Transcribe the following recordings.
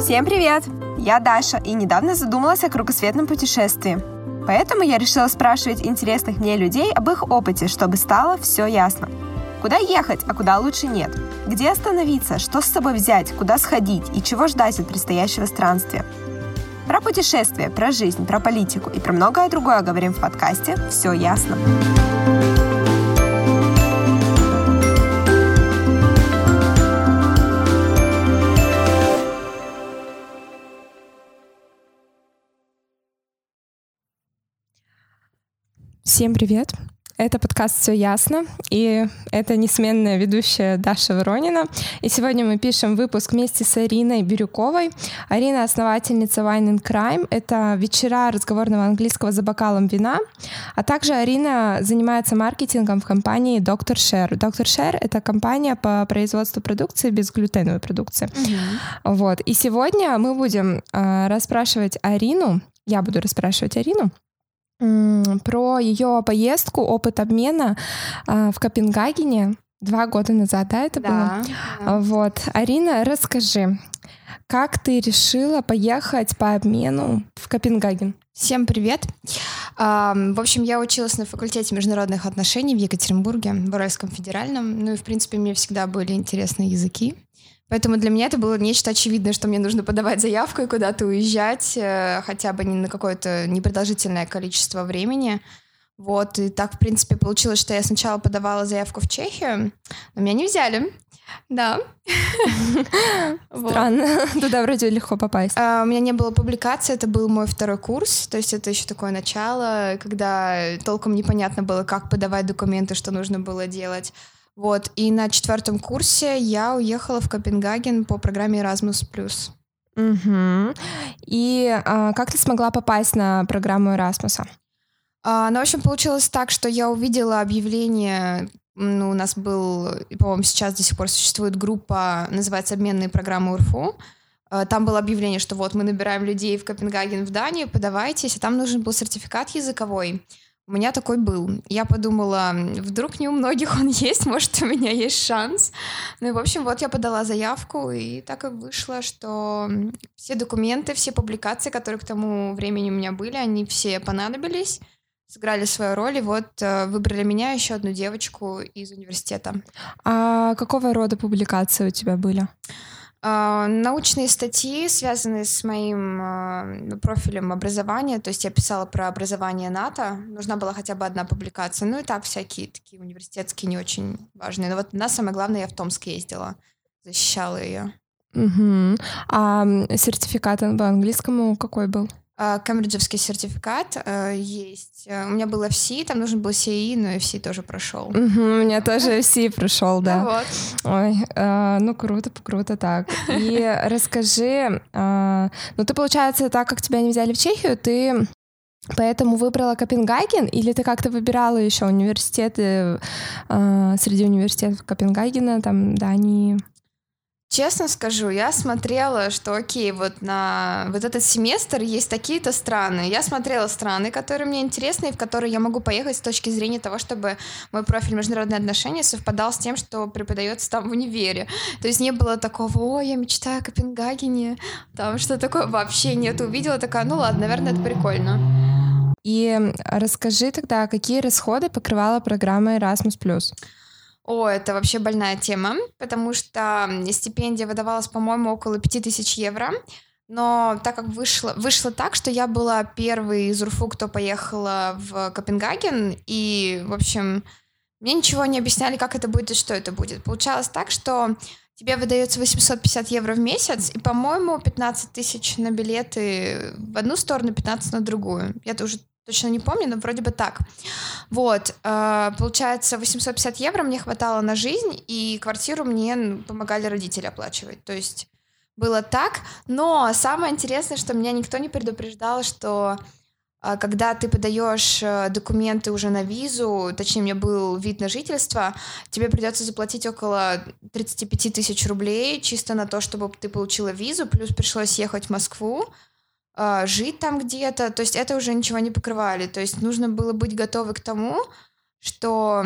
Всем привет! Я Даша и недавно задумалась о кругосветном путешествии. Поэтому я решила спрашивать интересных мне людей об их опыте, чтобы стало все ясно. Куда ехать, а куда лучше нет? Где остановиться, что с собой взять, куда сходить и чего ждать от предстоящего странствия? Про путешествия, про жизнь, про политику и про многое другое говорим в подкасте «Все ясно». Всем привет! Это подкаст «Все ясно», и это несменная ведущая Даша Воронина. И сегодня мы пишем выпуск вместе с Ариной Бирюковой. Арина — основательница Wine and Crime. Это вечера разговорного английского за бокалом вина. А также Арина занимается маркетингом в компании Dr. Share. Dr. Share — это компания по производству продукции, безглютеновой продукции. Mm-hmm. Вот. И сегодня мы будем э, расспрашивать Арину, я буду расспрашивать Арину, про ее поездку, опыт обмена а, в Копенгагене два года назад, да, это да. было? Вот, Арина, расскажи, как ты решила поехать по обмену в Копенгаген? Всем привет. В общем, я училась на факультете международных отношений в Екатеринбурге, в Уральском федеральном. Ну и, в принципе, мне всегда были интересны языки. Поэтому для меня это было нечто очевидное, что мне нужно подавать заявку и куда-то уезжать, э, хотя бы не на какое-то непродолжительное количество времени. Вот, и так, в принципе, получилось, что я сначала подавала заявку в Чехию, но меня не взяли. Да. Странно. Туда вроде легко попасть. А, у меня не было публикации, это был мой второй курс, то есть это еще такое начало, когда толком непонятно было, как подавать документы, что нужно было делать. Вот, и на четвертом курсе я уехала в Копенгаген по программе Erasmus+. Угу. И а, как ты смогла попасть на программу Erasmus? А, ну, в общем, получилось так, что я увидела объявление ну, у нас был, по-моему, сейчас до сих пор существует группа, называется «Обменные программы УРФУ». А, там было объявление, что вот мы набираем людей в Копенгаген, в Данию, подавайтесь, и там нужен был сертификат языковой. У меня такой был. Я подумала, вдруг не у многих он есть, может, у меня есть шанс. Ну и, в общем, вот я подала заявку, и так и вышло, что все документы, все публикации, которые к тому времени у меня были, они все понадобились, сыграли свою роль, и вот э, выбрали меня, еще одну девочку из университета. А какого рода публикации у тебя были? А, научные статьи, связанные с моим а, профилем образования, то есть я писала про образование НАТО, нужна была хотя бы одна публикация, ну и так всякие такие университетские не очень важные. Но вот на самое главное я в Томск ездила, защищала ее. Угу. А сертификат по английскому какой был? А, кембриджевский сертификат э, есть. Э, у меня был FC, там нужен был CE, но FC тоже прошел. Угу, у меня тоже FC прошел, да. Ну, вот. Ой, э, ну круто, круто так. И расскажи, ну ты, получается, так как тебя не взяли в Чехию, ты Поэтому выбрала Копенгаген, или ты как-то выбирала еще университеты э, среди университетов Копенгагена, там, Дании? Честно скажу, я смотрела, что окей, вот на вот этот семестр есть такие-то страны. Я смотрела страны, которые мне интересны, и в которые я могу поехать с точки зрения того, чтобы мой профиль международные отношения совпадал с тем, что преподается там в универе. То есть не было такого, о, я мечтаю о Копенгагене, там что такое вообще нет. Увидела такая, ну ладно, наверное, это прикольно. И расскажи тогда, какие расходы покрывала программа Erasmus+. О, это вообще больная тема, потому что стипендия выдавалась, по-моему, около 5000 евро. Но так как вышло, вышло так, что я была первой из УРФУ, кто поехала в Копенгаген, и, в общем, мне ничего не объясняли, как это будет и что это будет. Получалось так, что тебе выдается 850 евро в месяц, и, по-моему, 15 тысяч на билеты в одну сторону, 15 на другую. Я тоже точно не помню, но вроде бы так. Вот, э, получается, 850 евро мне хватало на жизнь, и квартиру мне помогали родители оплачивать. То есть было так, но самое интересное, что меня никто не предупреждал, что э, когда ты подаешь э, документы уже на визу, точнее, у меня был вид на жительство, тебе придется заплатить около 35 тысяч рублей чисто на то, чтобы ты получила визу, плюс пришлось ехать в Москву, жить там где-то, то есть это уже ничего не покрывали, то есть нужно было быть готовы к тому, что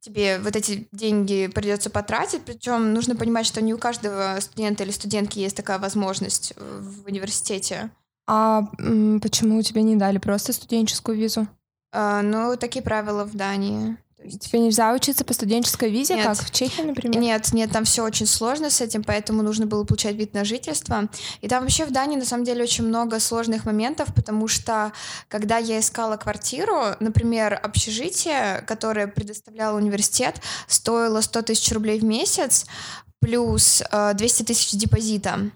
тебе вот эти деньги придется потратить, причем нужно понимать, что не у каждого студента или студентки есть такая возможность в университете. А почему тебе не дали просто студенческую визу? А, ну, такие правила в Дании. Есть... Тебе нельзя учиться по студенческой визе, нет. как в Чехии, например? Нет, нет, там все очень сложно с этим, поэтому нужно было получать вид на жительство. И там вообще в Дании на самом деле очень много сложных моментов, потому что когда я искала квартиру, например, общежитие, которое предоставлял университет, стоило 100 тысяч рублей в месяц плюс э, 200 тысяч депозита.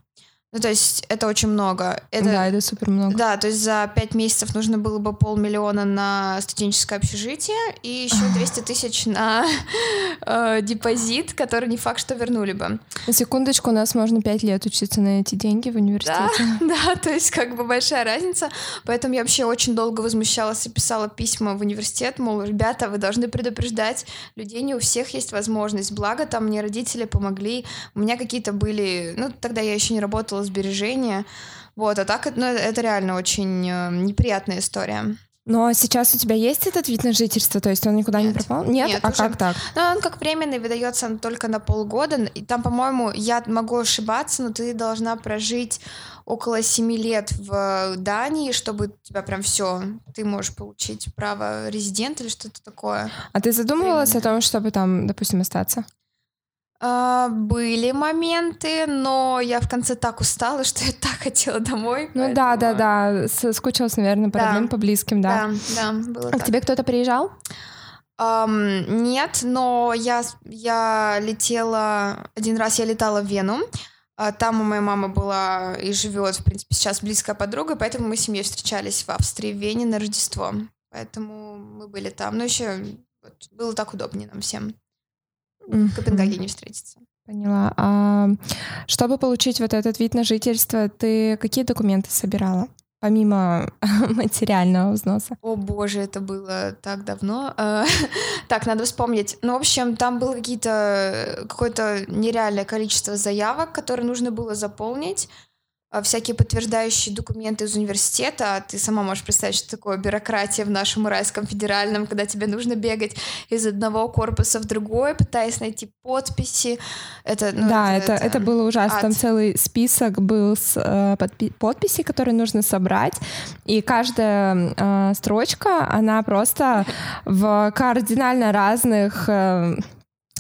Ну, то есть это очень много. Это, да, это супер много. Да, то есть за пять месяцев нужно было бы полмиллиона на студенческое общежитие и еще 200 тысяч на э, депозит, который не факт, что вернули бы. На секундочку, у нас можно пять лет учиться на эти деньги в университете. Да, да, то есть как бы большая разница. Поэтому я вообще очень долго возмущалась и писала письма в университет, мол, ребята, вы должны предупреждать людей, не у всех есть возможность. Благо там мне родители помогли. У меня какие-то были... Ну, тогда я еще не работала сбережения. Вот, а так ну, это реально очень э, неприятная история. Но сейчас у тебя есть этот вид на жительство, то есть он никуда Нет. не пропал? Нет, Нет а уже... как так? Ну, он как временный выдается только на полгода. И там, по-моему, я могу ошибаться, но ты должна прожить около семи лет в Дании, чтобы тебя прям все, ты можешь получить право резидента или что-то такое. А ты задумывалась Временно. о том, чтобы там, допустим, остаться? А, были моменты, но я в конце так устала, что я так хотела домой. Ну поэтому... да, да, да, соскучилась, наверное, по да. родным, по близким, да. Да, да, было А так. к тебе кто-то приезжал? Um, нет, но я, я летела, один раз я летала в Вену, а там у моей мамы была и живет, в принципе, сейчас близкая подруга, поэтому мы с семьей встречались в Австрии, в Вене на Рождество. Поэтому мы были там. Ну, еще вот, было так удобнее нам всем в Копенгагене встретиться. Поняла. А чтобы получить вот этот вид на жительство, ты какие документы собирала? помимо материального взноса? О боже, это было так давно. А, так, надо вспомнить. Ну, в общем, там было какие-то какое-то нереальное количество заявок, которые нужно было заполнить. А, всякие подтверждающие документы из университета. А ты сама можешь представить, что такое бюрократия в нашем Уральском федеральном, когда тебе нужно бегать из одного корпуса в другой, пытаясь найти подписи. Это, ну, да, это, это, это было ужасно. Ад. Там целый список был с э, подпи- подписей, которые нужно собрать. И каждая э, строчка, она просто в кардинально разных э,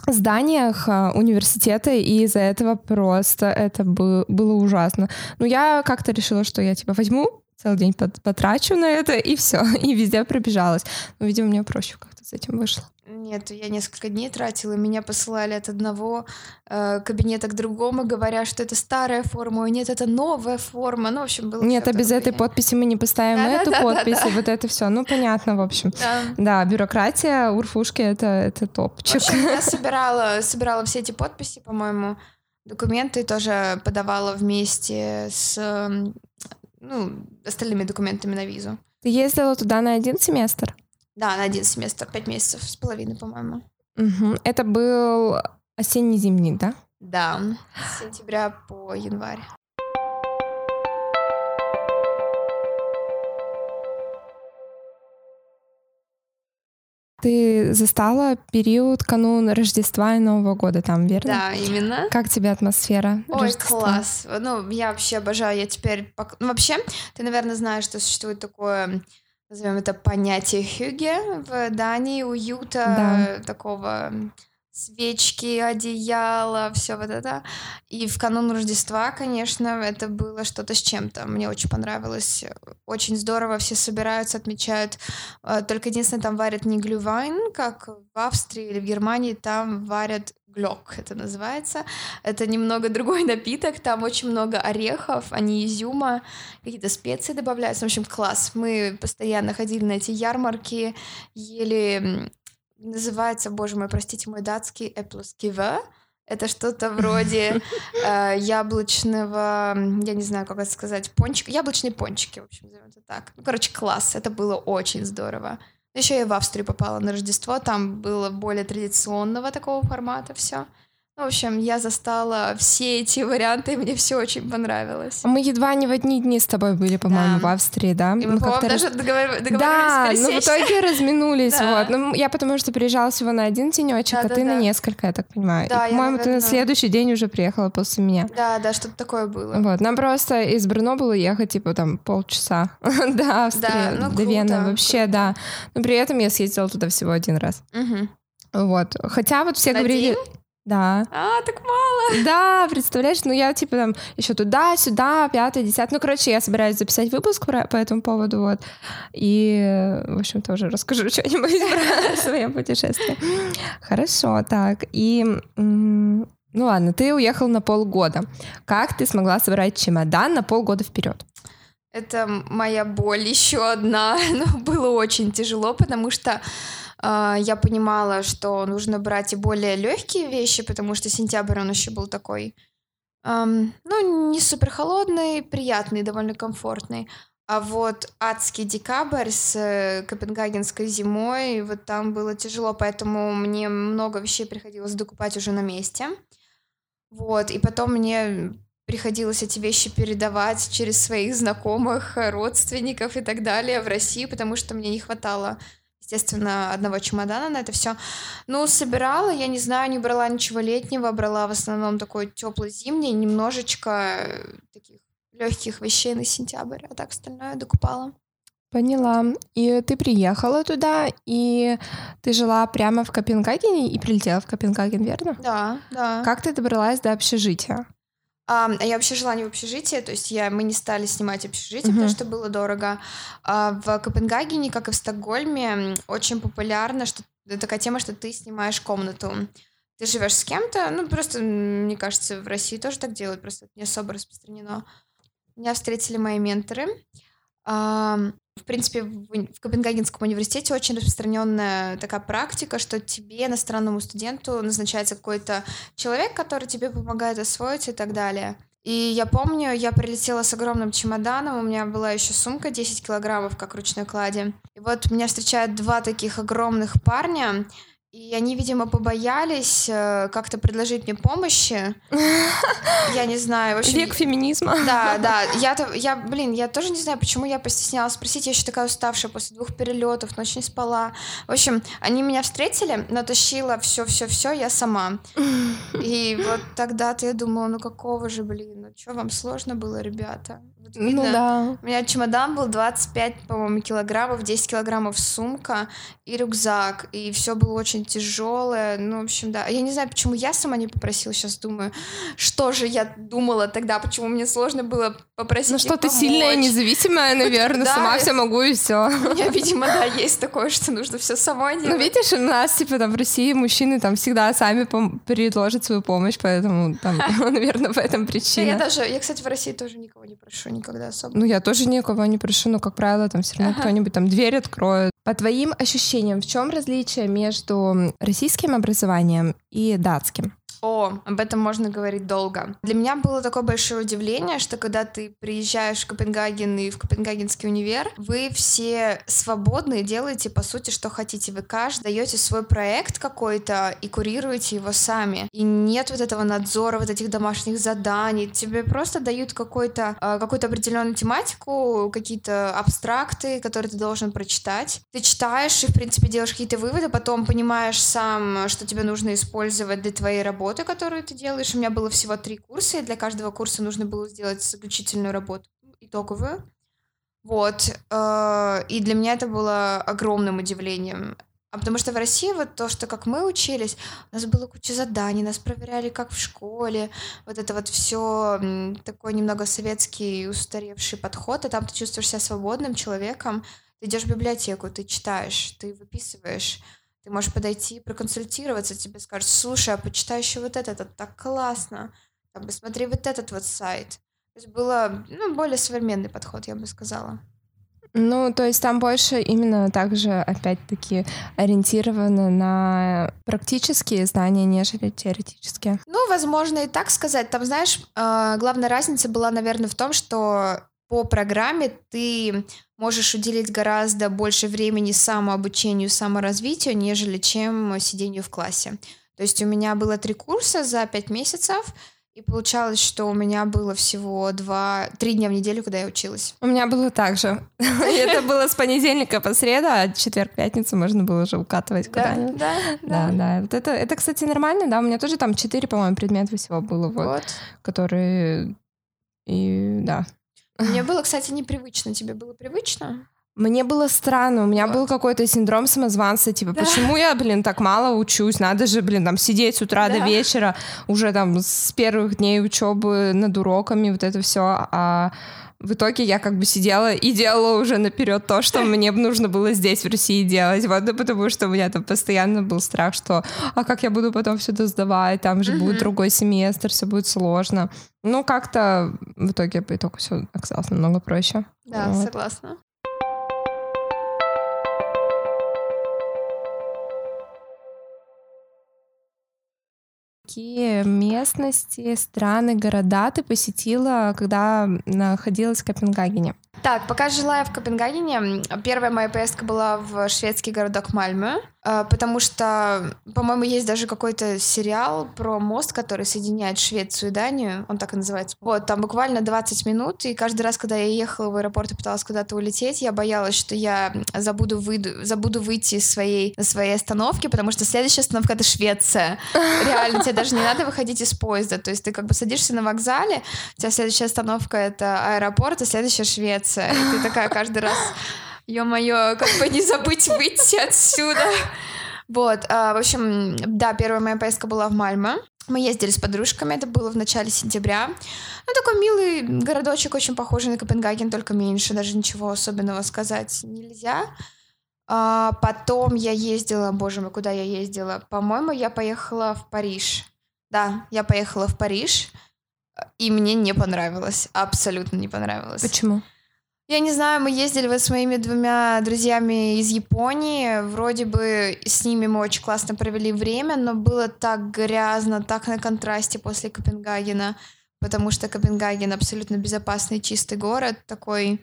зданиях а, университета, и из-за этого просто это был, было ужасно. Но я как-то решила, что я типа возьму, целый день потрачу на это, и все, и везде пробежалась. Но, видимо, мне проще как-то с этим вышло. Нет, я несколько дней тратила, меня посылали от одного э, кабинета к другому, говоря, что это старая форма, нет, это новая форма. Ну, в общем, было Нет, а без этой подписи мы не поставим да, эту да, подпись, да, да. и вот это все. Ну, понятно, в общем. Да, да бюрократия, урфушки это, это топчик. В общем, я собирала, собирала все эти подписи, по-моему, документы тоже подавала вместе с ну, остальными документами на визу. Ты ездила туда на один семестр? Да, на один семестр, пять месяцев с половиной, по-моему. Угу. Это был осенне-зимний, да? Да, с сентября по январь. Ты застала период канун Рождества и Нового года там, верно? Да, именно. Как тебе атмосфера Ой, Рождества? класс. Ну, я вообще обожаю. Я теперь... Ну, вообще, ты, наверное, знаешь, что существует такое назовем это понятие хюге в Дании, уюта, да. такого свечки, одеяло, все вот это. И в канун Рождества, конечно, это было что-то с чем-то. Мне очень понравилось. Очень здорово, все собираются, отмечают. А, только единственное, там варят не глювайн, как в Австрии или в Германии, там варят глёк это называется. Это немного другой напиток, там очень много орехов, а не изюма, какие-то специи добавляются. В общем, класс. Мы постоянно ходили на эти ярмарки, ели... Называется, боже мой, простите мой датский, эплоскиве. Это что-то вроде э, яблочного, я не знаю, как это сказать, пончик, яблочные пончики, в общем, назовем это так. Ну, короче, класс, это было очень здорово. Еще я в Австрию попала на Рождество, там было более традиционного такого формата все. В общем, я застала все эти варианты, и мне все очень понравилось. Мы едва не в одни дни с тобой были, по-моему, Да. в Австрии, да? И мы, Ну, по-моему, даже раз- договор- договорились Да, но в итоге разминулись, Да. вот. Ну, я потому что приезжала всего на один денечек, а ты Да-да-да. на несколько, я так понимаю. Да, И, по-моему, ты на следующий день уже приехала после меня. Да, да, что-то такое было. Вот, нам просто из Брно было ехать, типа, там, полчаса до Австрии, Да, ну, до Вены. Вообще, круто. да. Но при этом я съездила туда всего один раз. Мгм. Вот. Хотя вот все говорили... Да. А, так мало. Да, представляешь, ну я типа там еще туда, сюда, пятое, десятое. Ну, короче, я собираюсь записать выпуск про- по этому поводу, вот. И, в общем, тоже расскажу что-нибудь про свое путешествие. Хорошо, так. И, ну ладно, ты уехал на полгода. Как ты смогла собрать чемодан на полгода вперед? Это моя боль еще одна. Но было очень тяжело, потому что я понимала, что нужно брать и более легкие вещи, потому что сентябрь он еще был такой, ну, не супер холодный, приятный, довольно комфортный. А вот адский декабрь с э, копенгагенской зимой, вот там было тяжело, поэтому мне много вещей приходилось докупать уже на месте. Вот, и потом мне приходилось эти вещи передавать через своих знакомых, родственников и так далее в Россию, потому что мне не хватало, естественно, одного чемодана на это все. Ну, собирала, я не знаю, не брала ничего летнего, брала в основном такой теплый зимний, немножечко э, таких легких вещей на сентябрь, а так остальное докупала. Поняла. И ты приехала туда, и ты жила прямо в Копенгагене и прилетела в Копенгаген, верно? Да, да. Как ты добралась до общежития? А, а я вообще жила не в общежитии, то есть я, мы не стали снимать общежитие, Мгм. потому что было дорого. А в Копенгагене, как и в Стокгольме, очень популярно, что такая тема, что ты снимаешь комнату. Ты живешь с кем-то, ну просто, мне кажется, в России тоже так делают, просто это не особо распространено. Меня встретили мои менторы. Ам, В принципе, в Копенгагенском университете очень распространенная такая практика, что тебе, иностранному студенту, назначается какой-то человек, который тебе помогает освоить и так далее. И я помню, я прилетела с огромным чемоданом, у меня была еще сумка 10 килограммов, как ручной кладе. И вот меня встречают два таких огромных парня, и они, видимо, побоялись э, как-то предложить мне помощи. Я не знаю, в общем... Век феминизма. Да, да. Я, я, блин, я тоже не знаю, почему я постеснялась спросить. Я еще такая уставшая после двух перелетов, ночь не спала. В общем, они меня встретили, натащила все-все-все я сама. И вот тогда-то я думала, ну какого же, блин, ну что вам сложно было, ребята? Вот Ну видно, да. У меня чемодан был 25, по-моему, килограммов, 10 килограммов сумка и рюкзак. И все было очень тяжелое. Ну, в общем, да. Я не знаю, почему я сама не попросила. Сейчас думаю, что же я думала тогда, почему мне сложно было попросить Ну их что, ты сильная, помочь. независимая, наверное, Да. сама все могу и все. У меня, видимо, да, есть такое, что нужно все самой Ну, делать. видишь, у нас, типа, там, в России мужчины там всегда сами предложат свою помощь, поэтому там, наверное, в этом Да, я даже, я, кстати, в России тоже никого не прошу никогда особо. Ну, я тоже никого не прошу, но, как правило, там все равно Ага. кто-нибудь там дверь откроет. По твоим ощущениям, в чем различие между российским образованием и датским? О, об этом можно говорить долго. Для меня было такое большое удивление, что когда ты приезжаешь в Копенгаген и в Копенгагенский универ, вы все свободны и делаете, по сути, что хотите. Вы каждый даете свой проект какой-то и курируете его сами. И нет вот этого надзора, вот этих домашних заданий. Тебе просто дают какой-то, э, какую-то определенную тематику, какие-то абстракты, которые ты должен прочитать. Ты читаешь и, в принципе, делаешь какие-то выводы, потом понимаешь сам, что тебе нужно использовать для твоей работы, которую ты делаешь. У меня было всего три курса, и для каждого курса нужно было сделать заключительную работу, итоговую. Вот. э, И для меня это было огромным удивлением. А потому что в России вот то, что как мы учились, у нас было куча заданий, нас проверяли как в школе, вот это вот все такой немного советский устаревший подход, а там ты чувствуешь себя свободным человеком, ты идешь в библиотеку, ты читаешь, ты выписываешь, ты можешь подойти проконсультироваться, тебе скажут, слушай, а почитай еще вот это, это так классно, там, посмотри вот этот вот сайт. То есть было ну, более современный подход, я бы сказала. Ну, то есть там больше именно также, опять-таки, ориентировано на практические знания, нежели теоретические. Ну, возможно, и так сказать. Там, знаешь, э, главная разница была, наверное, в том, что по программе ты можешь уделить гораздо больше времени самообучению, саморазвитию, нежели чем сидению в классе. То есть у меня было три курса за пять месяцев, и получалось, что у меня было всего два, три дня в неделю, когда я училась. У меня было так же. Это было с понедельника по среду, а четверг, пятницу можно было уже укатывать куда-нибудь. Да, да. Да, Вот это, это, кстати, нормально, да. У меня тоже там четыре, по-моему, предмета всего было, вот, которые... И да. Мне было, кстати, непривычно. Тебе было привычно? Мне было странно, у меня вот. был какой-то синдром самозванца, типа, да. почему я, блин, так мало учусь, надо же, блин, там сидеть с утра да. до вечера, уже там с первых дней учебы над уроками, вот это все, а в итоге я как бы сидела и делала уже наперед то, что мне нужно было здесь, в России, делать. Вот, да, потому что у меня там постоянно был страх, что а как я буду потом все сдавать, там же будет другой семестр, все будет сложно. Ну, как-то в итоге по итогу все оказалось намного проще. Да, вот. согласна. Какие местности, страны, города ты посетила, когда находилась в Копенгагене? Так, пока жила я в Копенгагене, первая моя поездка была в шведский городок Мальме. А, потому что, по-моему, есть даже какой-то сериал про мост, который соединяет Швецию и Данию, он так и называется. Вот, там буквально 20 минут, и каждый раз, когда я ехала в аэропорт и пыталась куда-то улететь, я боялась, что я забуду, выйду, забуду выйти из своей, на своей остановки, потому что следующая остановка — это Швеция. Реально, тебе даже не надо выходить из поезда, то есть ты как бы садишься на вокзале, у тебя следующая остановка — это аэропорт, а следующая — Швеция, и ты такая каждый раз Ё-моё, как бы не забыть выйти отсюда. Вот, а, в общем, да, первая моя поездка была в Мальме. Мы ездили с подружками, это было в начале сентября. Ну, такой милый городочек, очень похожий на Копенгаген, только меньше, даже ничего особенного сказать нельзя. А, потом я ездила, боже мой, куда я ездила? По-моему, я поехала в Париж. Да, я поехала в Париж, и мне не понравилось, абсолютно не понравилось. Почему? Я не знаю, мы ездили вот с моими двумя друзьями из Японии. Вроде бы с ними мы очень классно провели время, но было так грязно, так на контрасте после Копенгагена, потому что Копенгаген абсолютно безопасный, чистый город, такой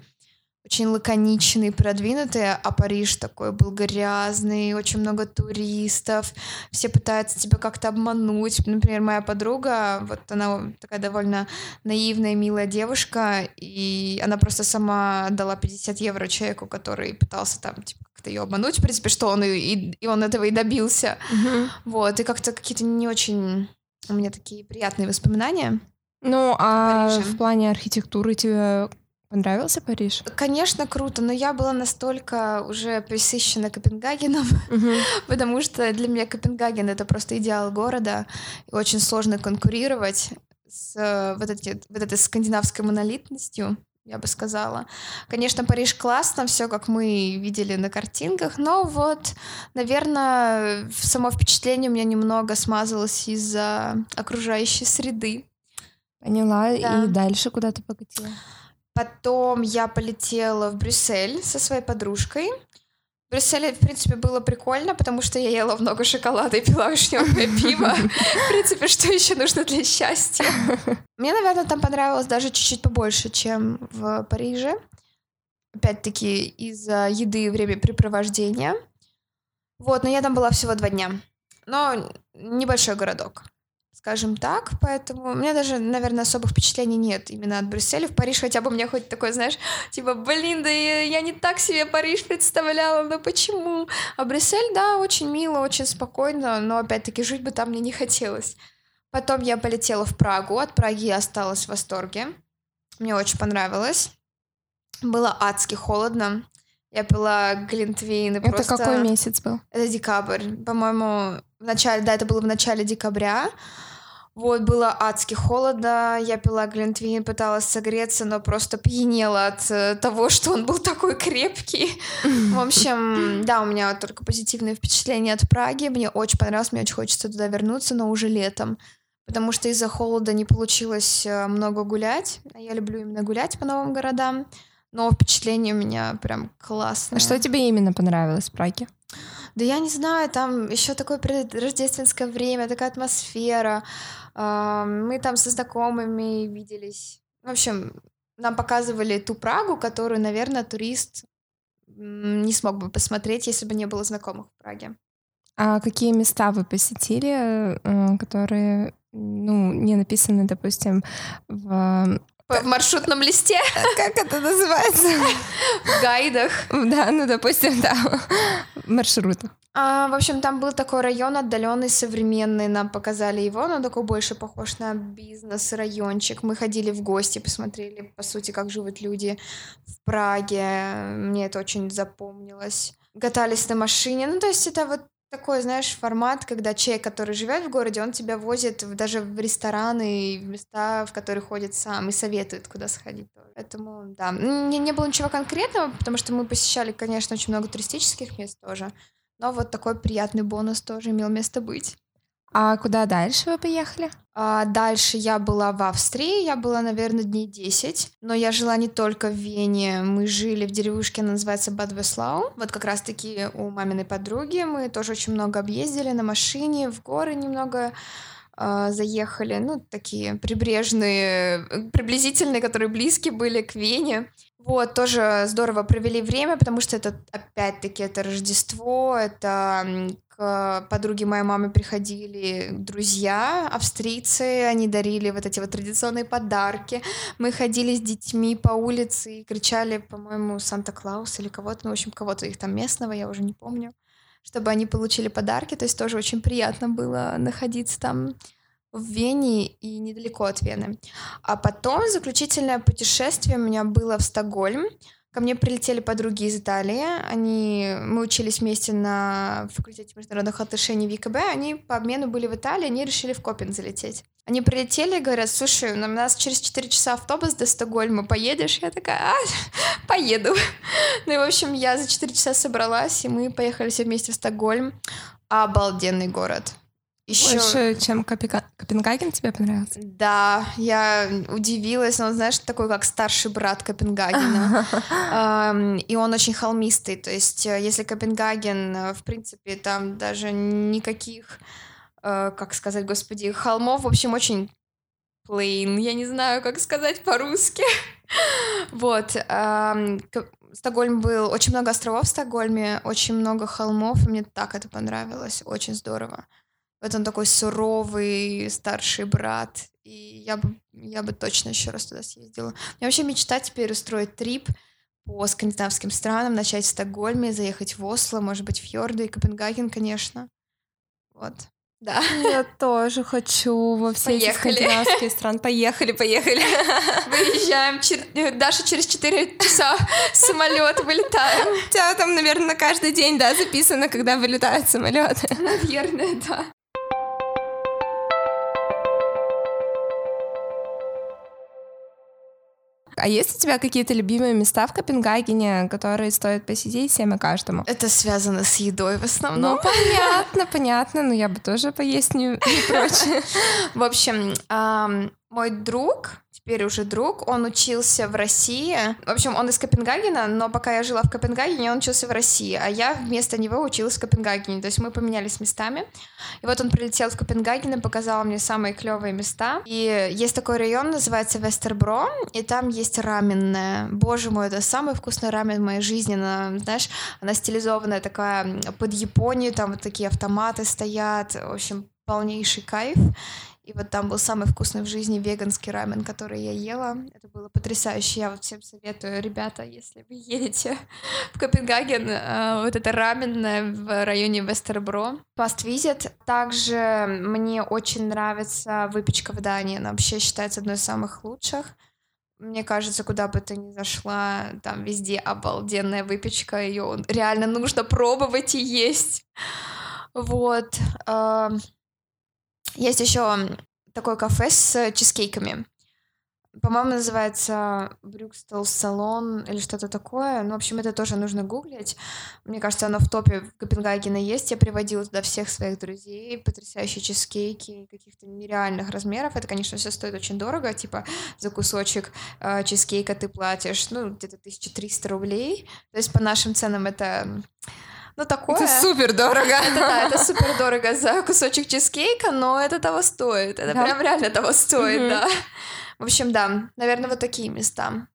очень лаконичный, продвинутый, а Париж такой был грязный, очень много туристов, все пытаются тебя как-то обмануть. Например, моя подруга, вот она такая довольно наивная, милая девушка, и она просто сама дала 50 евро человеку, который пытался там типа, как-то ее обмануть, в принципе, что он и, и он этого и добился. Mm-hmm. Вот, и как-то какие-то не очень у меня такие приятные воспоминания. Ну, а в плане архитектуры тебе Понравился Париж? Конечно, круто, но я была настолько уже присыщена Копенгагеном, потому что для меня Копенгаген это просто идеал города, и очень сложно конкурировать с э, вот, эти, вот этой скандинавской монолитностью, я бы сказала. Конечно, Париж классно, все как мы видели на картинках, но вот, наверное, само впечатление у меня немного смазалось из-за окружающей среды. Поняла. Да. И дальше куда ты покатила? Потом я полетела в Брюссель со своей подружкой. В Брюсселе, в принципе, было прикольно, потому что я ела много шоколада и пила вишневое пиво. В принципе, что еще нужно для счастья? Мне, наверное, там понравилось даже чуть-чуть побольше, чем в Париже. Опять-таки, из-за еды и времяпрепровождения. Вот, но я там была всего два дня. Но небольшой городок скажем так, поэтому у меня даже, наверное, особых впечатлений нет именно от Брюсселя. В Париж хотя бы мне хоть такой, знаешь, типа, блин, да я, я не так себе Париж представляла, но почему? А Брюссель, да, очень мило, очень спокойно, но опять-таки жить бы там мне не хотелось. Потом я полетела в Прагу, от Праги я осталась в восторге. Мне очень понравилось. Было адски холодно. Я пила глинтвейн. Это просто... какой месяц был? Это декабрь. По-моему, в начале, да, это было в начале декабря. Вот, было адски холодно, я пила глинтвейн, пыталась согреться, но просто пьянела от э, того, что он был такой крепкий. В общем, да, у меня только позитивные впечатления от Праги. Мне очень понравилось, мне очень хочется туда вернуться, но уже летом. Потому что из-за холода не получилось э, много гулять. А я люблю именно гулять по новым городам. Но впечатление у меня прям классное. А что тебе именно понравилось в Праге? Да я не знаю, там еще такое рождественское время, такая атмосфера. Мы там со знакомыми виделись. В общем, нам показывали ту Прагу, которую, наверное, турист не смог бы посмотреть, если бы не было знакомых в Праге. А какие места вы посетили, э, которые ну, не написаны, допустим, в в маршрутном листе. Как это называется? В гайдах. Да, ну, допустим, да, маршрут. А, в общем, там был такой район отдаленный, современный. Нам показали его, но такой больше похож на бизнес-райончик. Мы ходили в гости, посмотрели, по сути, как живут люди в Праге. Мне это очень запомнилось. Катались на машине. Ну, то есть это вот такой, знаешь, формат, когда человек, который живет в городе, он тебя возит даже в рестораны и в места, в которые ходит сам, и советует, куда сходить. Поэтому, да, не, не было ничего конкретного, потому что мы посещали, конечно, очень много туристических мест тоже, но вот такой приятный бонус тоже имел место быть. А куда дальше вы поехали? А дальше я была в Австрии, я была, наверное, дней 10, но я жила не только в Вене, мы жили в деревушке, она называется Бад Веслау, вот как раз-таки у маминой подруги, мы тоже очень много объездили на машине, в горы немного заехали, ну, такие прибрежные, приблизительные, которые близкие были к Вене. Вот, тоже здорово провели время, потому что это, опять-таки, это Рождество, это к подруге моей мамы приходили друзья, австрийцы, они дарили вот эти вот традиционные подарки. Мы ходили с детьми по улице и кричали, по-моему, Санта-Клаус или кого-то, ну, в общем, кого-то их там местного, я уже не помню, чтобы они получили подарки, то есть тоже очень приятно было находиться там в Вене и недалеко от Вены. А потом заключительное путешествие у меня было в Стокгольм. Ко мне прилетели подруги из Италии. Они, мы учились вместе на факультете международных отношений в ВКБ. Они по обмену были в Италии, они решили в Копен залететь. Они прилетели и говорят, слушай, у нас через 4 часа автобус до Стокгольма, поедешь? Я такая, а, поеду. Ну и, в общем, я за 4 часа собралась, и мы поехали все вместе в Стокгольм. Обалденный город. Еще... Больше, чем Копенга... Копенгаген тебе понравился? Да, я удивилась, но он, знаешь, такой как старший брат Копенгагена. И он очень холмистый, то есть э, если Копенгаген, э, в принципе, там даже никаких, э, как сказать, господи, холмов, в общем, очень plain, я не знаю, как сказать по-русски. Вот. Стокгольм был, очень много островов в Стокгольме, очень много холмов, и мне так это понравилось, очень здорово. Вот он такой суровый старший брат. И я бы, я бы точно еще раз туда съездила. У меня вообще мечта теперь устроить трип по скандинавским странам, начать в Стокгольме, заехать в Осло, может быть, в Фьорды и Копенгаген, конечно. Вот. Да. Я тоже хочу во все поехали. эти скандинавские страны. Поехали, поехали. Выезжаем. Чер... Даша через 4 часа самолет вылетаем. У тебя там, наверное, каждый день, да, записано, когда вылетают самолеты. Наверное, да. А есть у тебя какие-то любимые места в Копенгагене, которые стоит посетить всем и каждому? Это связано с едой в основном. Ну, понятно, понятно. Но я бы тоже поесть не, не прочь. В общем, мой друг, теперь уже друг, он учился в России. В общем, он из Копенгагена, но пока я жила в Копенгагене, он учился в России, а я вместо него училась в Копенгагене. То есть мы поменялись местами. И вот он прилетел в Копенгаген и показал мне самые клевые места. И есть такой район, называется Вестербро, и там есть раменная. Боже мой, это самый вкусный рамен в моей жизни. Она, знаешь, она стилизованная такая под Японию, там вот такие автоматы стоят. В общем, полнейший кайф. И вот там был самый вкусный в жизни веганский рамен, который я ела. Это было потрясающе. Я вот всем советую, ребята, если вы едете в Копенгаген, э, вот это раменное в районе Вестербро, Past Visit. Также мне очень нравится выпечка в Дании. Она вообще считается одной из самых лучших. Мне кажется, куда бы ты ни зашла, там везде обалденная выпечка, ее реально нужно пробовать и есть. Вот. Есть еще такое кафе с чизкейками. По-моему, называется Брюкстел Салон или что-то такое. Ну, в общем, это тоже нужно гуглить. Мне кажется, оно в топе в Копенгагена есть. Я приводила туда всех своих друзей. Потрясающие чизкейки каких-то нереальных размеров. Это, конечно, все стоит очень дорого. Типа за кусочек э, чизкейка ты платишь, ну, где-то 1300 рублей. То есть по нашим ценам это ну, такое. Это супер дорого. Это, да, это супер дорого за кусочек чизкейка, но это того стоит. Это да? прям реально того стоит, mm-hmm. да. В общем, да, наверное, вот такие места.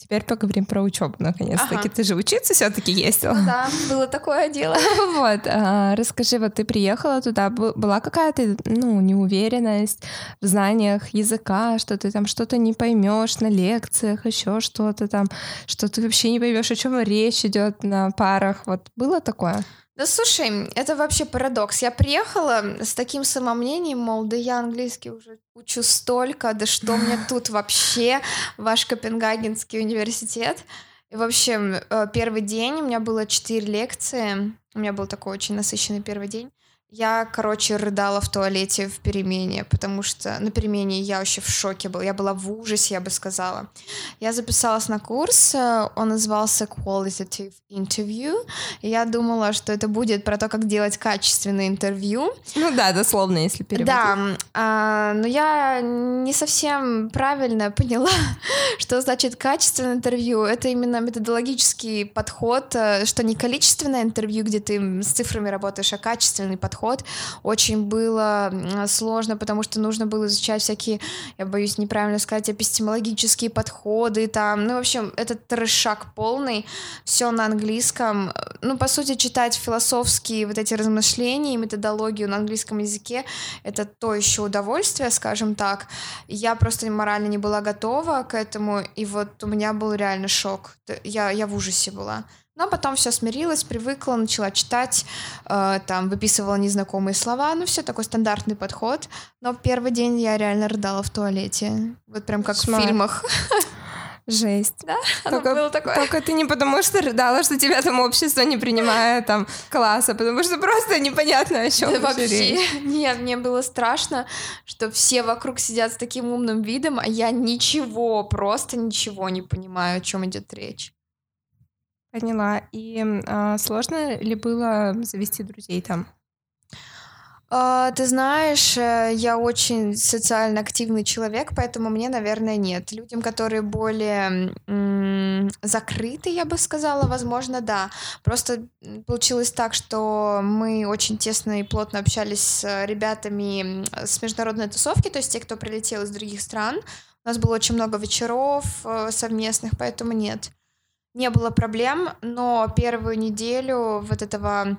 Теперь поговорим про учебу наконец-таки. Ага. Ты же учиться все-таки ездила. Да, было такое дело. Вот, а, расскажи, вот ты приехала туда, была какая-то, ну, неуверенность в знаниях языка, что ты там что-то не поймешь на лекциях, еще что-то там, что ты вообще не поймешь, о чем речь идет на парах. Вот было такое? Да слушай, это вообще парадокс. Я приехала с таким самомнением, мол, да я английский уже учу столько, да что мне тут вообще, ваш Копенгагенский университет. И в общем, э, первый день у меня было четыре лекции, у меня был такой очень насыщенный первый день. Я, короче, рыдала в туалете в перемене, потому что на перемене я вообще в шоке была. Я была в ужасе, я бы сказала. Я записалась на курс, э, он назывался Qualitative Interview. И я думала, что это будет про то, как делать качественное интервью. Ну да, дословно, если переводить. Да, а, но я не совсем правильно поняла, что значит качественное интервью. Это именно методологический подход, э, что не количественное интервью, где ты с цифрами работаешь, а качественный подход. Очень было сложно, потому что нужно было изучать всякие, я боюсь неправильно сказать, эпистемологические подходы там. Ну, в общем, это трешак полный, все на английском. Ну, по сути, читать философские вот эти размышления и методологию на английском языке — это то еще удовольствие, скажем так. Я просто морально не была готова к этому, и вот у меня был реально шок. Я, я в ужасе была. Но потом все смирилась, привыкла, начала читать, э, там, выписывала незнакомые слова, ну, все такой стандартный подход. Но первый день я реально рыдала в туалете. Вот прям как Кошмар. в фильмах. Жесть. Да, оно Только, было такое. только ты не потому, что рыдала, что тебя там общество не принимает там класса, потому что просто непонятно, о чем Да вообще речь. Нет, мне было страшно, что все вокруг сидят с таким умным видом, а я ничего, просто ничего не понимаю, о чем идет речь. Поняла. И а, сложно ли было завести друзей там? А, ты знаешь, э, я очень социально активный человек, поэтому мне, наверное, нет. Людям, которые более м, закрыты, я бы сказала, возможно, да. Просто получилось так, что мы очень тесно и плотно общались с ребятами с международной тусовки, то есть те, кто прилетел из других стран. У нас было очень много вечеров э, совместных, поэтому нет. Не было проблем, но первую неделю вот этого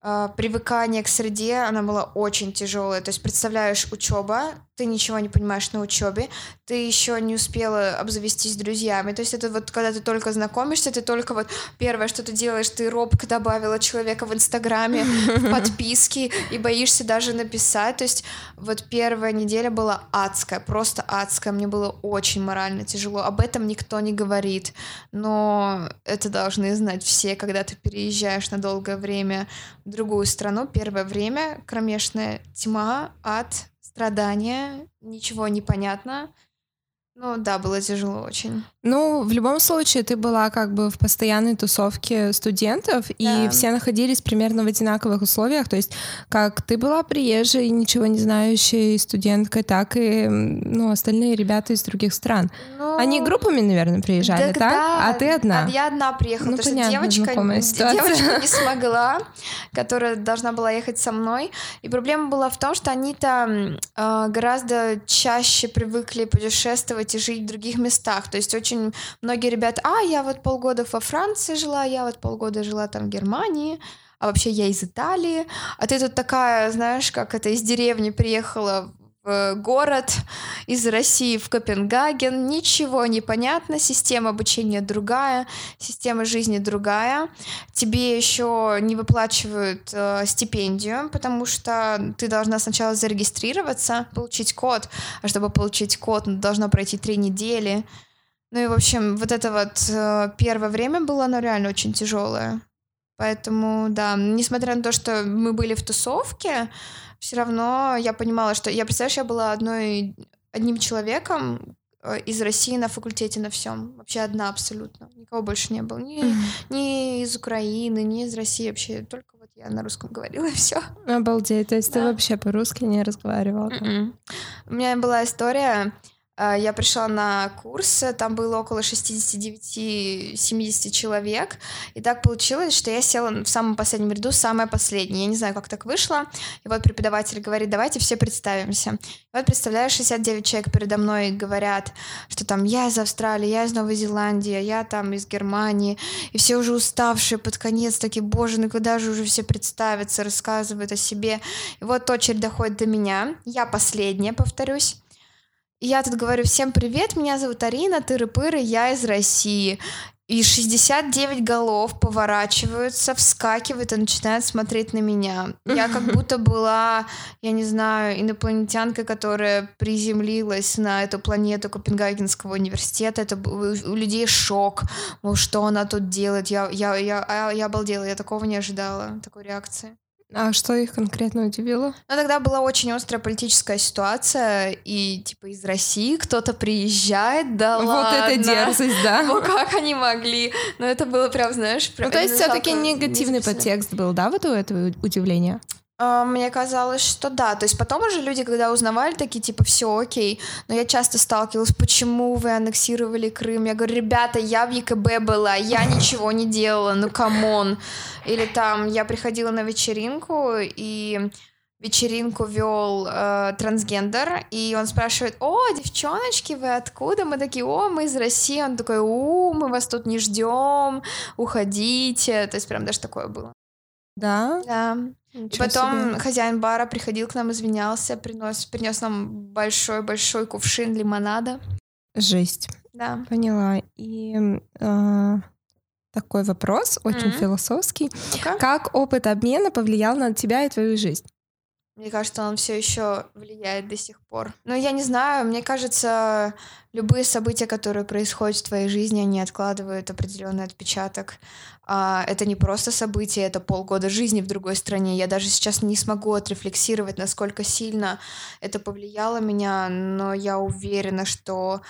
а, привыкание к среде, она была очень тяжелая. То есть, представляешь, учеба, ты ничего не понимаешь на учебе, ты еще не успела обзавестись друзьями. То есть, это вот когда ты только знакомишься, ты только вот первое, что ты делаешь, ты робко добавила человека в Инстаграме, в подписки, и боишься даже написать. То есть, вот первая неделя была адская, просто адская. Мне было очень морально тяжело. Об этом никто не говорит. Но это должны знать все, когда ты переезжаешь на долгое время в другую страну. Первое время кромешная тьма, ад, страдания, ничего не понятно. Ну да, было тяжело очень. Ну, в любом случае, ты была как бы в постоянной тусовке студентов, и Да. все находились примерно в одинаковых условиях. То есть, как ты была приезжей, ничего не знающей студенткой, так и ну, остальные ребята из других стран. Ну, Они группами, наверное, приезжали, так? да, А ты одна? а Я одна приехала, Ну, потому понятно, что девочка, девочка не смогла, которая должна была ехать со мной. И проблема была в том, что они там э, гораздо чаще привыкли путешествовать и жить в других местах. То есть очень многие ребята, а, я вот полгода во Франции жила, я вот полгода жила там в Германии, а вообще я из Италии. А ты тут такая, знаешь, как это, из деревни приехала в город, из России в Копенгаген, ничего не понятно, система обучения другая, система жизни другая, тебе еще не выплачивают э, стипендию, потому что ты должна сначала зарегистрироваться, получить код, а чтобы получить код, ну, должно пройти три недели. Ну и, в общем, вот это вот э, первое время было, оно реально очень тяжелое. Поэтому, да, несмотря на то, что мы были в тусовке, все равно я понимала, что я, представляешь, я была одной, одним человеком э, из России на факультете на всем. Вообще одна абсолютно. Никого больше не было. Ни, ни из Украины, ни из России вообще. Только вот я на русском говорила, и все. Обалдеть, то есть ты Да. вообще по-русски не разговаривала? там? У меня была история. Э, я пришла на курс, там было около 69-70 человек, и так получилось, что я села в самом последнем ряду, самая последняя. Я не знаю, как так вышло. И вот преподаватель говорит, давайте все представимся. И вот представляю, 69 человек передо мной говорят, что там я из Австралии, я из Новой Зеландии, я там из Германии, и все уже уставшие под конец, такие, боже, ну когда же уже все представятся, рассказывают о себе. И вот очередь доходит до меня, я последняя, повторюсь. Я тут говорю, всем привет, меня зовут Арина, тыры-пыры, я из России. И 69 голов поворачиваются, вскакивают и начинают смотреть на меня. Я как будто была, я не знаю, инопланетянкой, которая приземлилась на эту планету Копенгагенского университета. Это у людей шок. Мол, что она тут делает? Я, я, я, я, я обалдела, я такого не ожидала, такой реакции. А что их конкретно удивило? Ну, тогда была очень острая политическая ситуация, и, типа, из России кто-то приезжает, да вот ладно. Вот это дерзость, да. Ну, как они могли? Ну, это было прям, знаешь... Прям, ну, то есть все таки негативный подтекст был, да, вот у этого удивления? А, мне казалось, что да. То есть потом уже люди, когда узнавали, такие типа все окей. Но я часто сталкивалась, почему вы аннексировали Крым? Я говорю, ребята, я в ЕКБ была, я ничего не делала, ну come on. Или там я приходила на вечеринку и вечеринку вел э, трансгендер, и он спрашивает, о, девчоночки, вы откуда? Мы такие, о, мы из России. Он такой, у, мы вас тут не ждем, уходите. То есть прям даже такое было. Да? Да. И потом себе. хозяин бара приходил к нам, извинялся, принес, принес нам большой-большой кувшин лимонада. Жесть. Да. Поняла. И э, такой вопрос, очень mm-hmm. философский. Okay. Как опыт обмена повлиял на тебя и твою жизнь? Мне кажется, он все еще влияет до сих пор. Но я не знаю, мне кажется, любые события, которые происходят в твоей жизни, они откладывают определенный отпечаток. А, это не просто событие, это полгода жизни в другой стране. Я даже сейчас не смогу отрефлексировать, насколько сильно это повлияло меня, но я уверена, что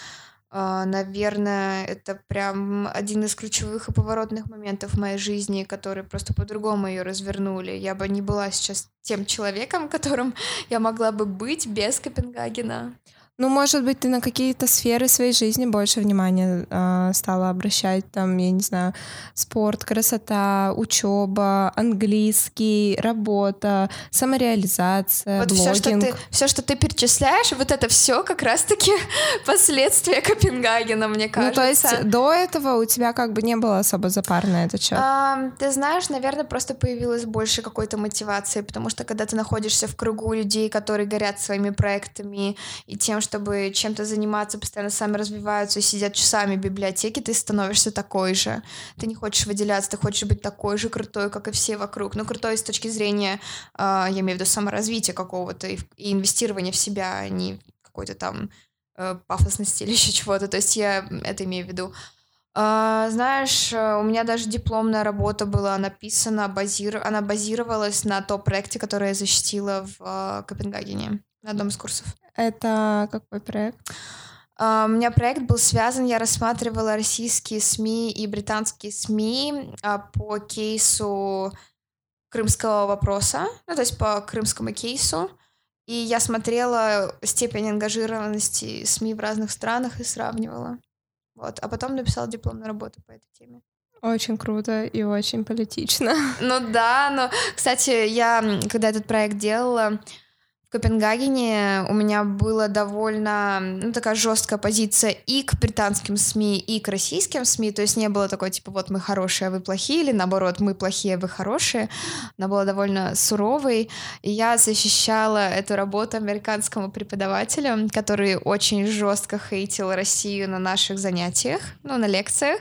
наверное, это прям один из ключевых и поворотных моментов в моей жизни, которые просто по-другому ее развернули. Я бы не была сейчас тем человеком, которым я могла бы быть без Копенгагена. Ну, может быть, ты на какие-то сферы своей жизни больше внимания э, стала обращать, там, я не знаю, спорт, красота, учеба, английский, работа, самореализация, вот блогинг. Все что, ты, все, что ты перечисляешь, вот это все как раз-таки последствия Копенгагена, мне кажется. Ну, то есть до этого у тебя как бы не было особо запар на этот счет? А, ты знаешь, наверное, просто появилось больше какой-то мотивации, потому что когда ты находишься в кругу людей, которые горят своими проектами и тем, чтобы чем-то заниматься, постоянно сами развиваются и сидят часами в библиотеке, ты становишься такой же. Ты не хочешь выделяться, ты хочешь быть такой же крутой, как и все вокруг. Ну, крутой с точки зрения, э, я имею в виду саморазвития какого-то и, и инвестирования в себя, а не какой-то там э, пафосности или еще чего-то. То есть я это имею в виду. Uh, знаешь, у меня даже дипломная работа была написана, базир... она базировалась на том проекте, который я защитила в uh, Копенгагене на одном из курсов. Это какой проект? Uh, у меня проект был связан, я рассматривала российские СМИ и британские СМИ uh, по кейсу крымского вопроса, ну, то есть по крымскому кейсу. И я смотрела степень ангажированности СМИ в разных странах и сравнивала. Вот. А потом написала дипломную работу по этой теме. Очень круто и очень политично. Ну да, но, кстати, я, когда этот проект делала, в Копенгагене у меня была довольно ну, такая жесткая позиция и к британским СМИ, и к российским СМИ. То есть не было такой, типа, вот мы хорошие, а вы плохие, или наоборот, мы плохие, а вы хорошие. Она была довольно суровой. И я защищала эту работу американскому преподавателю, который очень жестко хейтил Россию на наших занятиях, ну, на лекциях.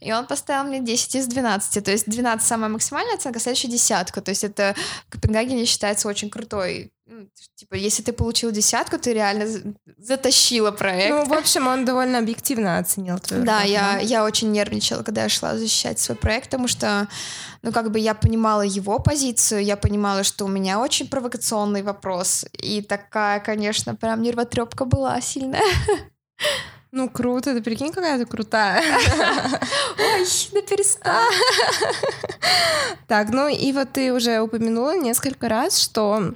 И он поставил мне 10 из 12. То есть 12 самая максимальная оценка, следующая десятка. То есть это в Копенгагене считается очень крутой типа, если ты получил десятку, ты реально затащила проект. Ну, в общем, он довольно объективно оценил твою Да, работу, я, я очень нервничала, когда я шла защищать свой проект, потому что, ну, как бы я понимала его позицию, я понимала, что у меня очень провокационный вопрос, и такая, конечно, прям нервотрепка была сильная. Ну, круто, ты прикинь, какая ты крутая. Ой, да перестань. Так, ну и вот ты уже упомянула несколько раз, что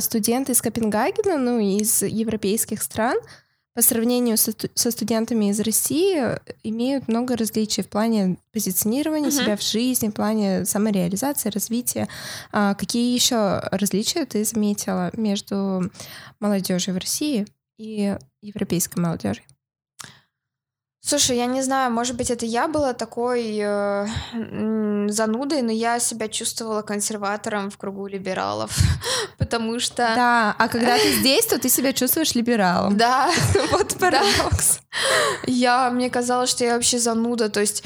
студенты из Копенгагена, ну, из европейских стран, по сравнению со, со студентами из России имеют много различий в плане позиционирования uh-huh. себя в жизни, в плане самореализации, развития. А какие еще различия ты заметила между молодежью в России и европейской молодежью? Слушай, я не знаю, может быть, это я была такой э, занудой, но я себя чувствовала консерватором в кругу либералов, потому что... Да, а когда ты здесь, то ты себя чувствуешь либералом. Да. Вот парадокс. Я, мне казалось, что я вообще зануда, то есть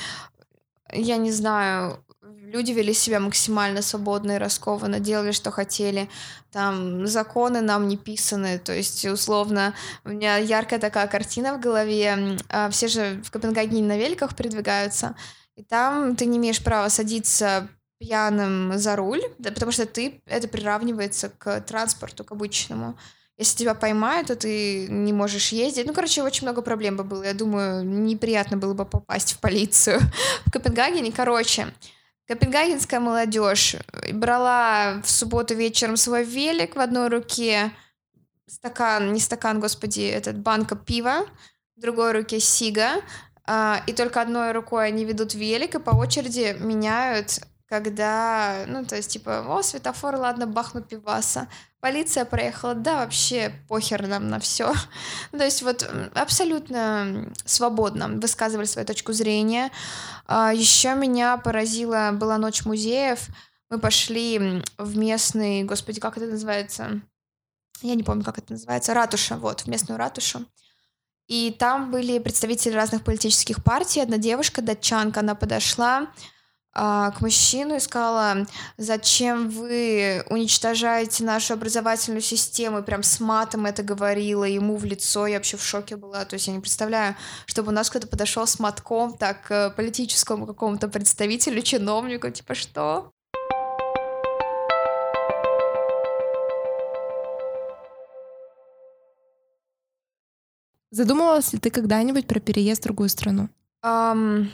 я не знаю, люди вели себя максимально свободно и раскованно, делали, что хотели. Там законы нам не писаны, то есть, условно, у меня яркая такая картина в голове. А, все же в Копенгагене на великах передвигаются, и там ты не имеешь права садиться пьяным за руль, да, потому что ты это приравнивается к транспорту, к обычному. Если тебя поймают, то ты не можешь ездить. Ну, короче, очень много проблем бы было. Я думаю, неприятно было бы попасть в полицию в Копенгагене. Короче, Копенгагенская молодежь брала в субботу вечером свой велик в одной руке, стакан, не стакан, господи, этот банка пива, в другой руке сига, а, и только одной рукой они ведут велик и по очереди меняют, когда, ну, то есть, типа, о, светофор, ладно, бахну пиваса. Полиция проехала, да, вообще похер нам на все. То есть вот абсолютно свободно высказывали свою точку зрения. А, Еще меня поразила была ночь музеев. Мы пошли в местный, господи, как это называется? Я не помню, как это называется. Ратуша, вот, в местную ратушу. И там были представители разных политических партий. Одна девушка, датчанка, она подошла, к мужчину и сказала, зачем вы уничтожаете нашу образовательную систему, и прям с матом это говорила ему в лицо, я вообще в шоке была, то есть я не представляю, чтобы у нас кто-то подошел с матком так к политическому какому-то представителю, чиновнику, типа что? Задумывалась ли ты когда-нибудь про переезд в другую страну? Um,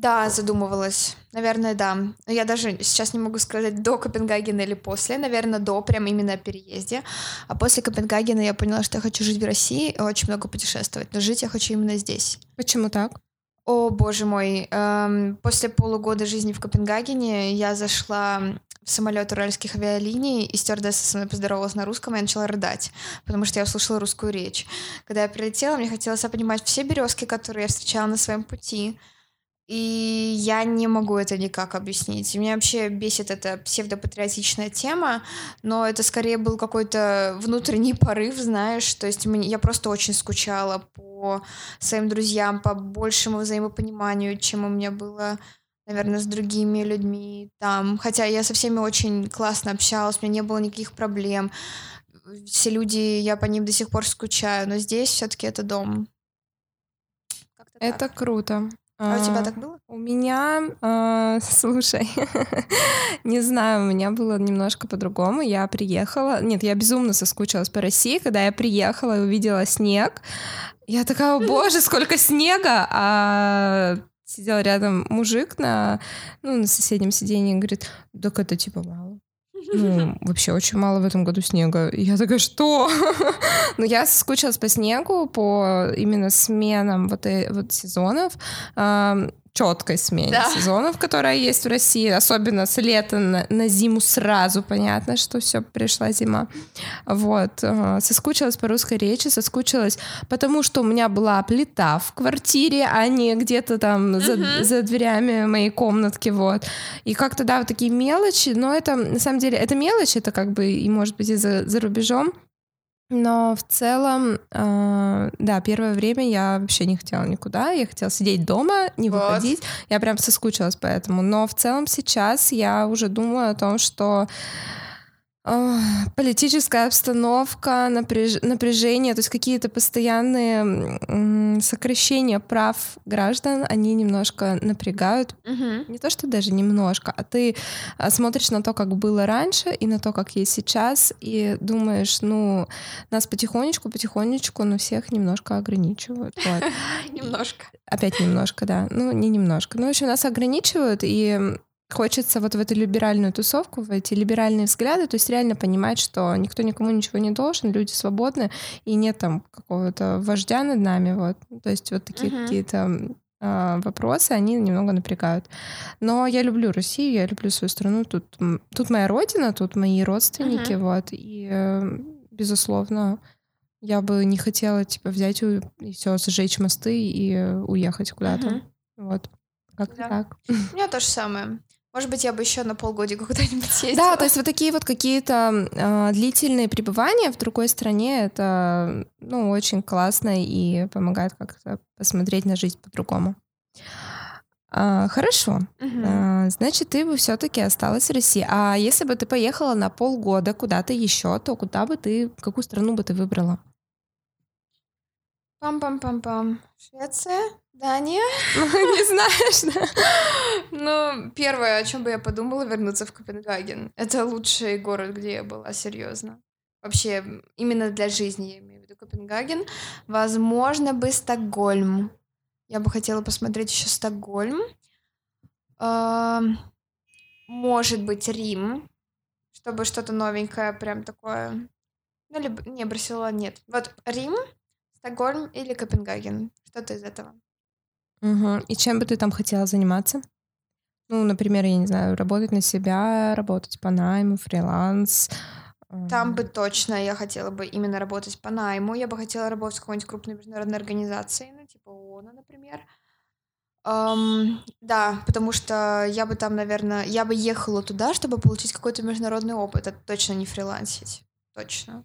да, задумывалась. Наверное, да. Но я даже сейчас не могу сказать, до Копенгагена или после. Наверное, до, прям именно о переезде. А после Копенгагена я поняла, что я хочу жить в России и очень много путешествовать. Но жить я хочу именно здесь. Почему так? О, боже мой. Эм, после полугода жизни в Копенгагене я зашла в самолет уральских авиалиний, и стюардесса со мной поздоровалась на русском, и я начала рыдать, потому что я услышала русскую речь. Когда я прилетела, мне хотелось понимать все березки, которые я встречала на своем пути, и я не могу это никак объяснить. Меня вообще бесит эта псевдопатриотичная тема, но это скорее был какой-то внутренний порыв, знаешь. То есть я просто очень скучала по своим друзьям, по большему взаимопониманию, чем у меня было наверное, с другими людьми там. Хотя я со всеми очень классно общалась, у меня не было никаких проблем. Все люди, я по ним до сих пор скучаю, но здесь все-таки это дом. Это так. круто. А, у тебя так было? У меня, э, слушай, не знаю, у меня было немножко по-другому. Я приехала, нет, я безумно соскучилась по России, когда я приехала и увидела снег. Я такая, о боже, сколько снега! А сидел рядом мужик на, ну, на соседнем сиденье и говорит, так это типа мало ну, вообще очень мало в этом году снега. И я такая, что? Но я соскучилась по снегу, по именно сменам вот, э, вот сезонов четкой смене да. сезонов, которая есть в России, особенно с лета на, на зиму сразу понятно, что все пришла зима. Вот э, соскучилась по русской речи, соскучилась, потому что у меня была плита в квартире, а не где-то там за, uh-huh. за дверями моей комнатки, вот. И как-то да, вот такие мелочи, но это на самом деле это мелочи, это как бы и может быть и за, за рубежом. Но в целом, э, да, первое время я вообще не хотела никуда, я хотела сидеть дома, не вот. выходить, я прям соскучилась по этому. Но в целом сейчас я уже думаю о том, что Политическая обстановка, напряж... напряжение, то есть какие-то постоянные сокращения прав граждан, они немножко напрягают. Угу. Не то, что даже немножко, а ты а, смотришь на то, как было раньше, и на то, как есть сейчас, и думаешь, ну, нас потихонечку, потихонечку, но всех немножко ограничивают. Немножко. Опять немножко, да. Ну, не немножко. Ну, в общем, нас ограничивают, и хочется вот в эту либеральную тусовку, в эти либеральные взгляды, то есть реально понимать, что никто никому ничего не должен, люди свободны, и нет там какого-то вождя над нами, вот. То есть вот такие uh-huh. какие-то э, вопросы, они немного напрягают. Но я люблю Россию, я люблю свою страну, тут, тут моя родина, тут мои родственники, uh-huh. вот, и, э, безусловно, я бы не хотела, типа, взять и, и все, сжечь мосты и уехать куда-то. Uh-huh. Вот. Как-то да. так. У меня то же самое. Может быть, я бы еще на полгодика куда-нибудь съездила. Да, то есть вот такие вот какие-то э, длительные пребывания в другой стране, это, ну, очень классно и помогает как-то посмотреть на жизнь по-другому. А, хорошо. Угу. А, значит, ты бы все-таки осталась в России. А если бы ты поехала на полгода куда-то еще, то куда бы ты, какую страну бы ты выбрала? Пам-пам-пам-пам. Швеция? Дания? Не знаешь, да? Ну, первое, о чем бы я подумала, вернуться в Копенгаген. Это лучший город, где я была, серьезно. Вообще, именно для жизни, я имею в виду Копенгаген. Возможно, бы Стокгольм. Я бы хотела посмотреть еще Стокгольм. Может быть, Рим, чтобы что-то новенькое, прям такое. Ну, либо... Не, Барселона нет. Вот Рим, Стокгольм или Копенгаген. Что-то из этого. Угу. И чем бы ты там хотела заниматься? Ну, например, я не знаю, работать на себя, работать по найму, фриланс. Там бы точно я хотела бы именно работать по найму. Я бы хотела работать в какой-нибудь крупной международной организации, ну, типа ООН, например. Um, да, потому что я бы там, наверное, я бы ехала туда, чтобы получить какой-то международный опыт. Это точно не фрилансить. Точно.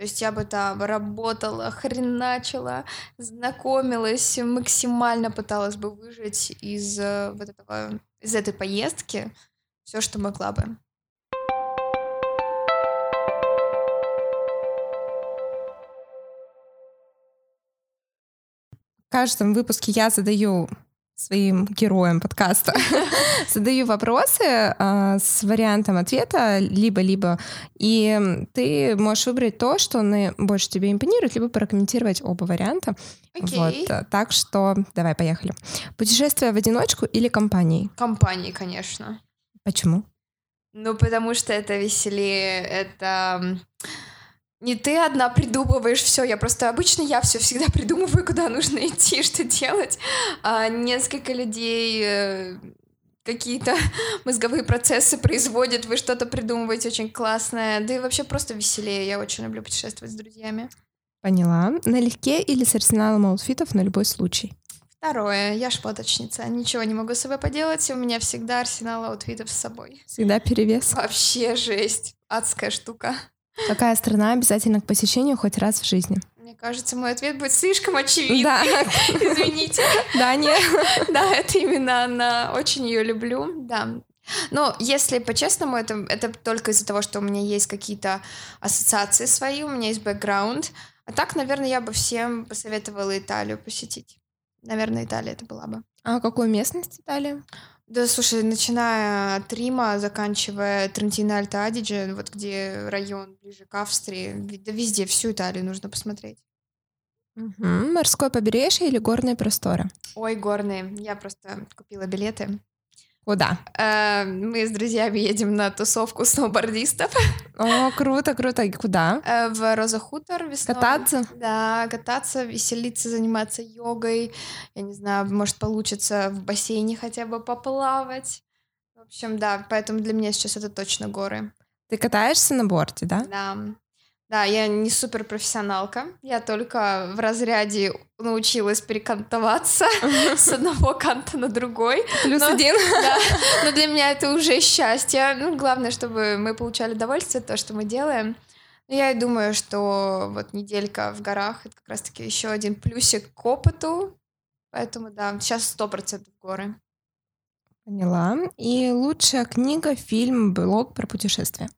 То есть я бы там работала, хреначила, знакомилась, максимально пыталась бы выжить из э, вот этого, из этой поездки все, что могла бы. В каждом выпуске я задаю своим героям подкаста задаю вопросы э, с вариантом ответа либо-либо, и ты можешь выбрать то, что больше тебе импонирует, либо прокомментировать оба варианта. Okay. Вот, э, так что давай, поехали. Путешествие в одиночку или компанией? Компанией, конечно. Почему? Ну, потому что это веселее, это не ты одна придумываешь все, я просто обычно я все всегда придумываю, куда нужно идти, что делать. А несколько людей э, какие-то мозговые процессы производят, вы что-то придумываете очень классное, да и вообще просто веселее. Я очень люблю путешествовать с друзьями. Поняла. Налегке или с арсеналом аутфитов на любой случай? Второе. Я шмоточница. Ничего не могу с собой поделать. У меня всегда арсенал аутфитов с собой. Всегда перевес. Вообще жесть. Адская штука. Какая страна обязательно к посещению хоть раз в жизни? Мне кажется, мой ответ будет слишком очевидный. Да. Извините. Да, нет. Да, это именно она. Очень ее люблю. Да. Но если по-честному, это, это только из-за того, что у меня есть какие-то ассоциации свои, у меня есть бэкграунд. А так, наверное, я бы всем посоветовала Италию посетить. Наверное, Италия это была бы. А какую местность Италии? Да, слушай, начиная от Рима, заканчивая Трентино Альто Адидже, вот где район ближе к Австрии, да везде, всю Италию нужно посмотреть. Угу. Морское побережье или горные просторы? Ой, горные. Я просто купила билеты. Куда? Э, мы с друзьями едем на тусовку сноубордистов. О, круто, круто. И куда? Э, в Роза Хутор весной. Кататься? Да, кататься, веселиться, заниматься йогой. Я не знаю, может получится в бассейне хотя бы поплавать. В общем, да, поэтому для меня сейчас это точно горы. Ты катаешься на борте, да? Да. Да, я не супер профессионалка. Я только в разряде научилась перекантоваться с одного канта на другой. Плюс но, один. Да, но для меня это уже счастье. Ну, главное, чтобы мы получали удовольствие от того, что мы делаем. Я и думаю, что вот неделька в горах — это как раз-таки еще один плюсик к опыту. Поэтому, да, сейчас сто процентов горы. Поняла. И лучшая книга, фильм, блог про путешествия?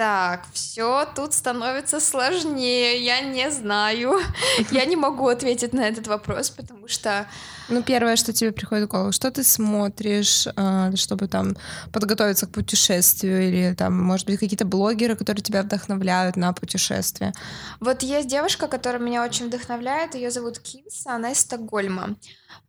Так, все тут становится сложнее. Я не знаю. Я не могу ответить на этот вопрос, потому что... Ну, первое, что тебе приходит в голову, что ты смотришь, а, чтобы там подготовиться к путешествию, или там, может быть, какие-то блогеры, которые тебя вдохновляют на путешествие? Вот есть девушка, которая меня очень вдохновляет, ее зовут Кинса, она из Стокгольма.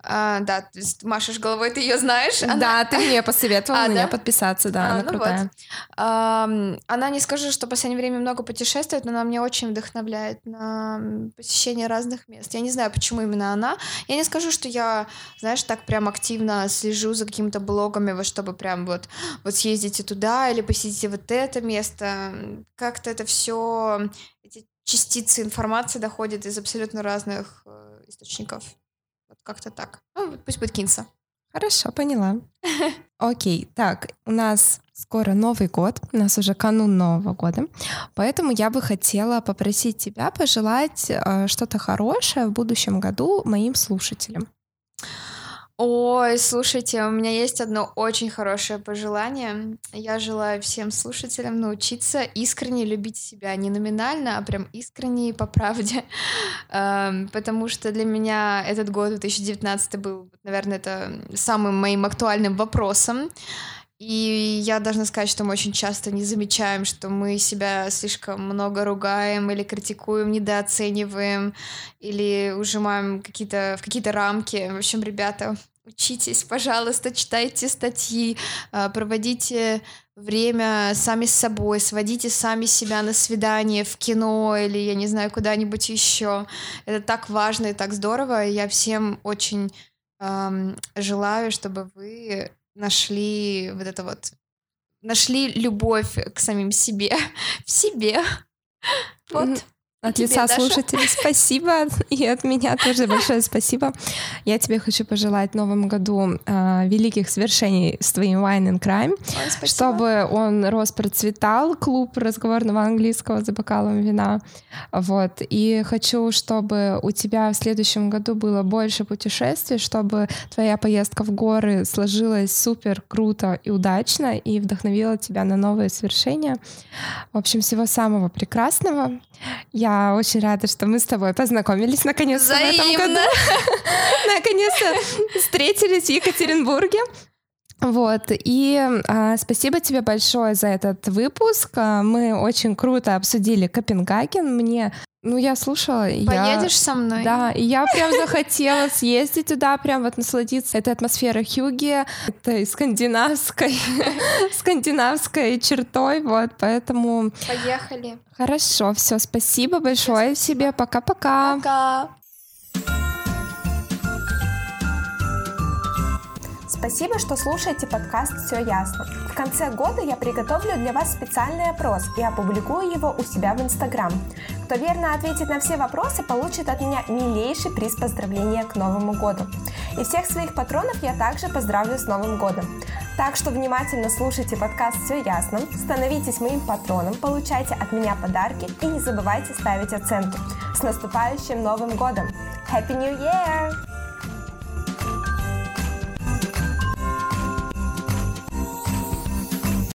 А, да, ты машешь головой, ты ее знаешь? Она... Да, ты мне посоветовала а, на да? подписаться, да, а, она ну крутая. Вот. А, она не скажу, что в последнее время много путешествует, но она меня очень вдохновляет на посещение разных мест. Я не знаю, почему именно она. Я не скажу, что я, знаешь, так прям активно слежу за какими-то блогами, вот чтобы прям вот, вот съездите туда или посетите вот это место. Как-то это все, эти частицы информации доходят из абсолютно разных э, источников. Вот как-то так. Ну, пусть будет Кинса. Хорошо, поняла. Окей, так, у нас скоро Новый год, у нас уже канун Нового года, поэтому я бы хотела попросить тебя пожелать э, что-то хорошее в будущем году моим слушателям. Ой, слушайте, у меня есть одно очень хорошее пожелание. Я желаю всем слушателям научиться искренне любить себя. Не номинально, а прям искренне и по правде. Эм, потому что для меня этот год 2019 был, наверное, это самым моим актуальным вопросом. И я должна сказать, что мы очень часто не замечаем, что мы себя слишком много ругаем или критикуем, недооцениваем или ужимаем какие-то, в какие-то рамки. В общем, ребята, Учитесь, пожалуйста, читайте статьи, а, проводите время сами с собой, сводите сами себя на свидание в кино или, я не знаю, куда-нибудь еще. Это так важно и так здорово. Я всем очень эм, желаю, чтобы вы нашли вот это вот, нашли любовь к самим себе, в себе. Вот. От тебе, лица Даша. слушателей спасибо, и от меня тоже большое спасибо. Я тебе хочу пожелать в новом году э, великих свершений с твоим Wine and Crime, Ой, чтобы он рос, процветал, клуб разговорного английского за бокалом вина. Вот. И хочу, чтобы у тебя в следующем году было больше путешествий, чтобы твоя поездка в горы сложилась супер круто и удачно, и вдохновила тебя на новые свершения. В общем, всего самого прекрасного. Я я очень рада, что мы с тобой познакомились наконец-то в этом году. Наконец-то встретились в Екатеринбурге. Вот, и а, спасибо тебе большое за этот выпуск. А, мы очень круто обсудили Копенгаген. Мне ну, я слушала. Поедешь я, со мной? Да, и я прям захотела съездить туда, прям вот насладиться этой атмосферой Хьюги, этой скандинавской, скандинавской чертой, вот, поэтому... Поехали. Хорошо, все, спасибо большое себе, пока-пока. Пока. Спасибо, что слушаете подкаст «Все ясно». В конце года я приготовлю для вас специальный опрос и опубликую его у себя в Инстаграм. Кто верно ответит на все вопросы, получит от меня милейший приз поздравления к Новому году. И всех своих патронов я также поздравлю с Новым годом. Так что внимательно слушайте подкаст «Все ясно», становитесь моим патроном, получайте от меня подарки и не забывайте ставить оценки. С наступающим Новым годом! Happy New Year!